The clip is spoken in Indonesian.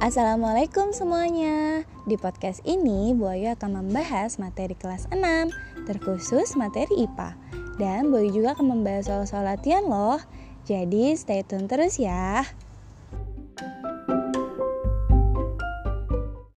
Assalamualaikum semuanya. Di podcast ini Boyo akan membahas materi kelas 6 Terkhusus materi IPA Dan Boyo juga akan membahas soal-soal latihan loh. Jadi stay tune terus ya.